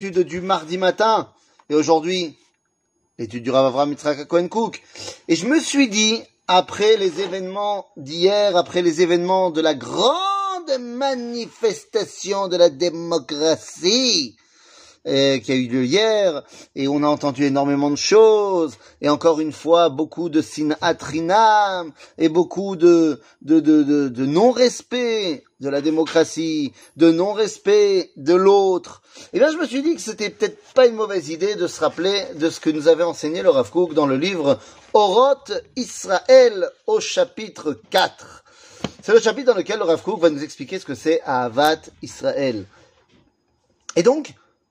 l'étude du mardi matin. Et aujourd'hui, l'étude du Rav Avram Cohen Cook. Et je me suis dit, après les événements d'hier, après les événements de la grande manifestation de la démocratie, euh, qui a eu lieu hier, et on a entendu énormément de choses, et encore une fois, beaucoup de sinatrinam, et beaucoup de, de, de, de, non-respect de la démocratie, de non-respect de l'autre. Et là, je me suis dit que c'était peut-être pas une mauvaise idée de se rappeler de ce que nous avait enseigné le Rav Kook dans le livre Oroth Israël au chapitre 4. C'est le chapitre dans lequel le Rav Kook va nous expliquer ce que c'est Ahavat Israël. Et donc,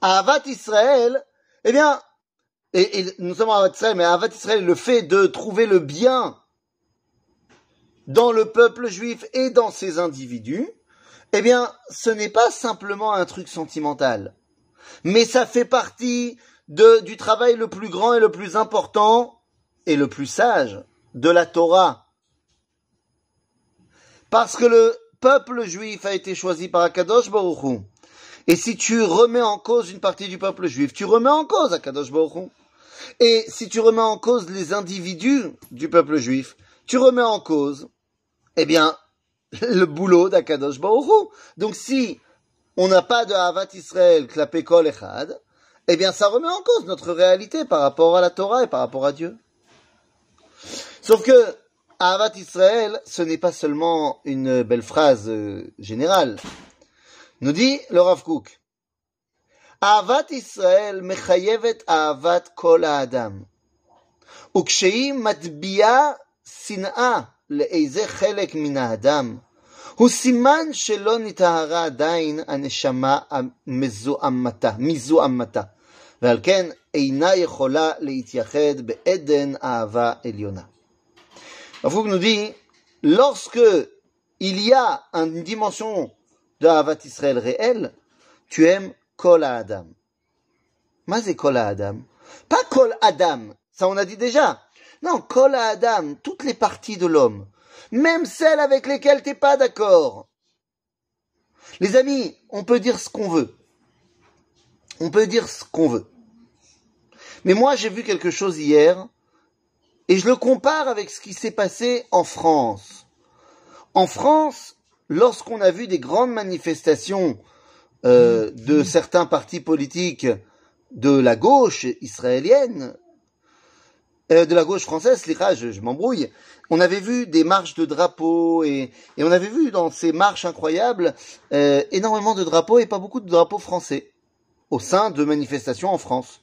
Ahavat Israël, eh bien, et, nous sommes Ahavat Israël, mais Ahavat Israël, le fait de trouver le bien dans le peuple juif et dans ses individus, eh bien, ce n'est pas simplement un truc sentimental, mais ça fait partie du travail le plus grand et le plus important et le plus sage de la Torah. Parce que le peuple juif a été choisi par Akadosh Baruch Hu. Et si tu remets en cause une partie du peuple juif, tu remets en cause Akadosh Baruch. Et si tu remets en cause les individus du peuple juif, tu remets en cause, eh bien, le boulot d'Akadosh Baruch. Donc si on n'a pas de Havat Israël, Klapé Kol Echad, eh bien, ça remet en cause notre réalité par rapport à la Torah et par rapport à Dieu. Sauf que, Ahavat Israël, ce n'est pas seulement une belle phrase euh, générale. Nous dit le Rav Kook. Ahavat Israël mechayevet ahavat kol האדם. וכשהיא מטביעה שנאה לאיזה חלק מן האדם, הוא סימן שלא נטהרה עדיין הנשמה המזוהמתה, מזוהמתה, ועל כן אינה יכולה להתייחד בעדן אהבה עליונה. Rafouk nous dit, lorsque il y a une dimension de Havat Israël réelle, tu aimes Kol Adam. C'est Kol Adam. Pas Kol Adam, ça on a dit déjà. Non, Kol Adam, toutes les parties de l'homme, même celles avec lesquelles t'es pas d'accord. Les amis, on peut dire ce qu'on veut. On peut dire ce qu'on veut. Mais moi, j'ai vu quelque chose hier, et je le compare avec ce qui s'est passé en France. En France, lorsqu'on a vu des grandes manifestations euh, de certains partis politiques de la gauche israélienne, euh, de la gauche française, je, je m'embrouille, on avait vu des marches de drapeaux et, et on avait vu dans ces marches incroyables euh, énormément de drapeaux et pas beaucoup de drapeaux français au sein de manifestations en France.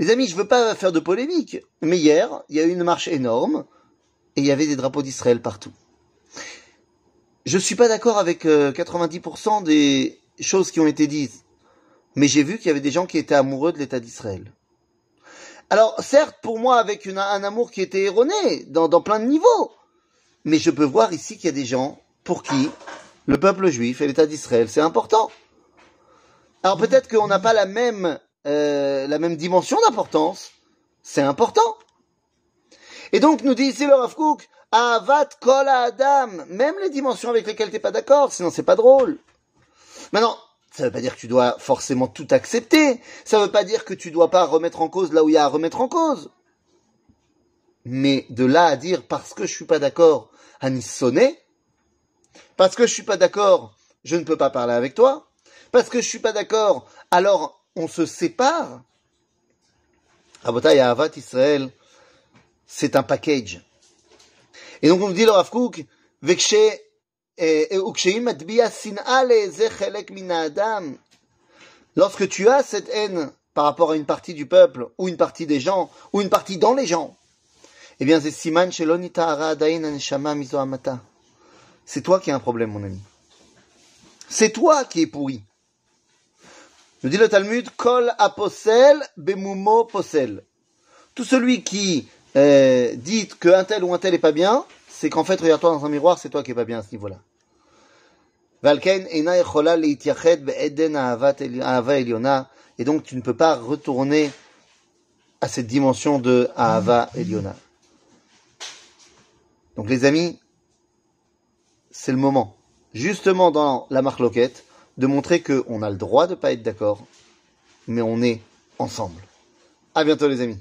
Les amis, je veux pas faire de polémique, mais hier, il y a eu une marche énorme et il y avait des drapeaux d'Israël partout. Je suis pas d'accord avec euh, 90% des choses qui ont été dites, mais j'ai vu qu'il y avait des gens qui étaient amoureux de l'État d'Israël. Alors, certes, pour moi, avec un amour qui était erroné dans, plein de niveaux, mais je peux voir ici qu'il y a des gens pour qui le peuple juif et l'État d'Israël, c'est important. Alors peut-être qu'on n'a pas la même euh, la même dimension d'importance, c'est important. Et donc nous dit ici le Avat kol Adam, même les dimensions avec lesquelles t'es pas d'accord, sinon c'est pas drôle. Maintenant, ça veut pas dire que tu dois forcément tout accepter, ça veut pas dire que tu dois pas remettre en cause là où il y a à remettre en cause. Mais de là à dire parce que je suis pas d'accord à sonner, parce que je suis pas d'accord, je ne peux pas parler avec toi, parce que je suis pas d'accord, alors on se sépare. Ahavat Israël, c'est un package. Et donc on nous dit le Rav Kook, eh, eh, Lorsque tu as cette haine par rapport à une partie du peuple, ou une partie des gens, ou une partie dans les gens, eh bien, c'est Siman C'est toi qui as un problème, mon ami. C'est toi qui es pourri. Nous dit le Talmud, Kol aposel, bemumo posel. Tout celui qui euh, dit qu'un tel ou un tel est pas bien, c'est qu'en fait, regarde-toi dans un miroir, c'est toi qui est pas bien à ce niveau-là. Et donc, tu ne peux pas retourner à cette dimension de Ahava Eliona. Donc, les amis, c'est le moment, justement dans la marque loquette, de montrer qu'on a le droit de pas être d'accord, mais on est ensemble. À bientôt, les amis.